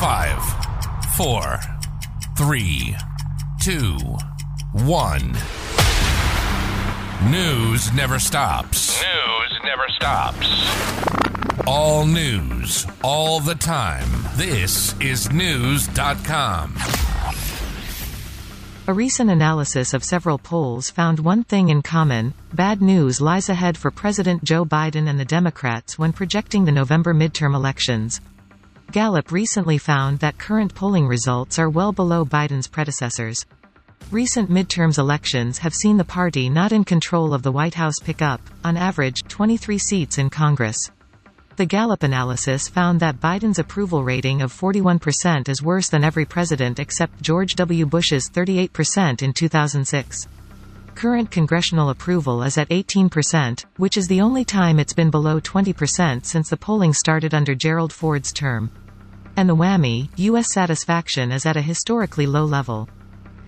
Five, four, three, two, one. News never stops. News never stops. All news, all the time. This is Knewz.com. A recent analysis of several polls found one thing in common bad news lies ahead for President Joe Biden and the Democrats when projecting the November midterm elections. Gallup recently found that current polling results are well below Biden's predecessors. Recent midterms elections have seen the party not in control of the White House pick up, on average, 23 seats in Congress. The Gallup analysis found that Biden's approval rating of 41% is worse than every president except George W. Bush's 38% in 2006. Current congressional approval is at 18%, which is the only time it's been below 20% since the polling started under Gerald Ford's term. And the whammy, U.S. satisfaction is at a historically low level.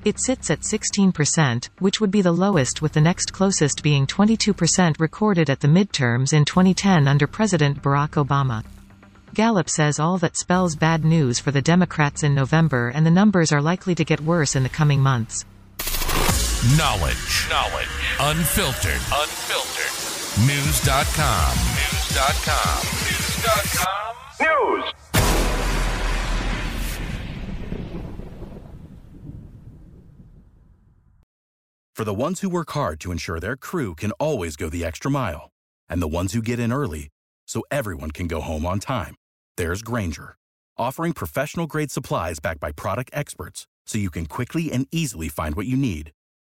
It sits at 16%, which would be the lowest with the next closest being 22% recorded at the midterms in 2010 under President Barack Obama. Gallup says all that spells bad news for the Democrats in November and the numbers are likely to get worse in the coming months. Knowledge. Knowledge. Unfiltered. Unfiltered. Knewz.com. Knewz.com. News. News. For the ones who work hard to ensure their crew can always go the extra mile, and the ones who get in early so everyone can go home on time, there's Grainger, offering professional grade supplies backed by product experts so you can quickly and easily find what you need.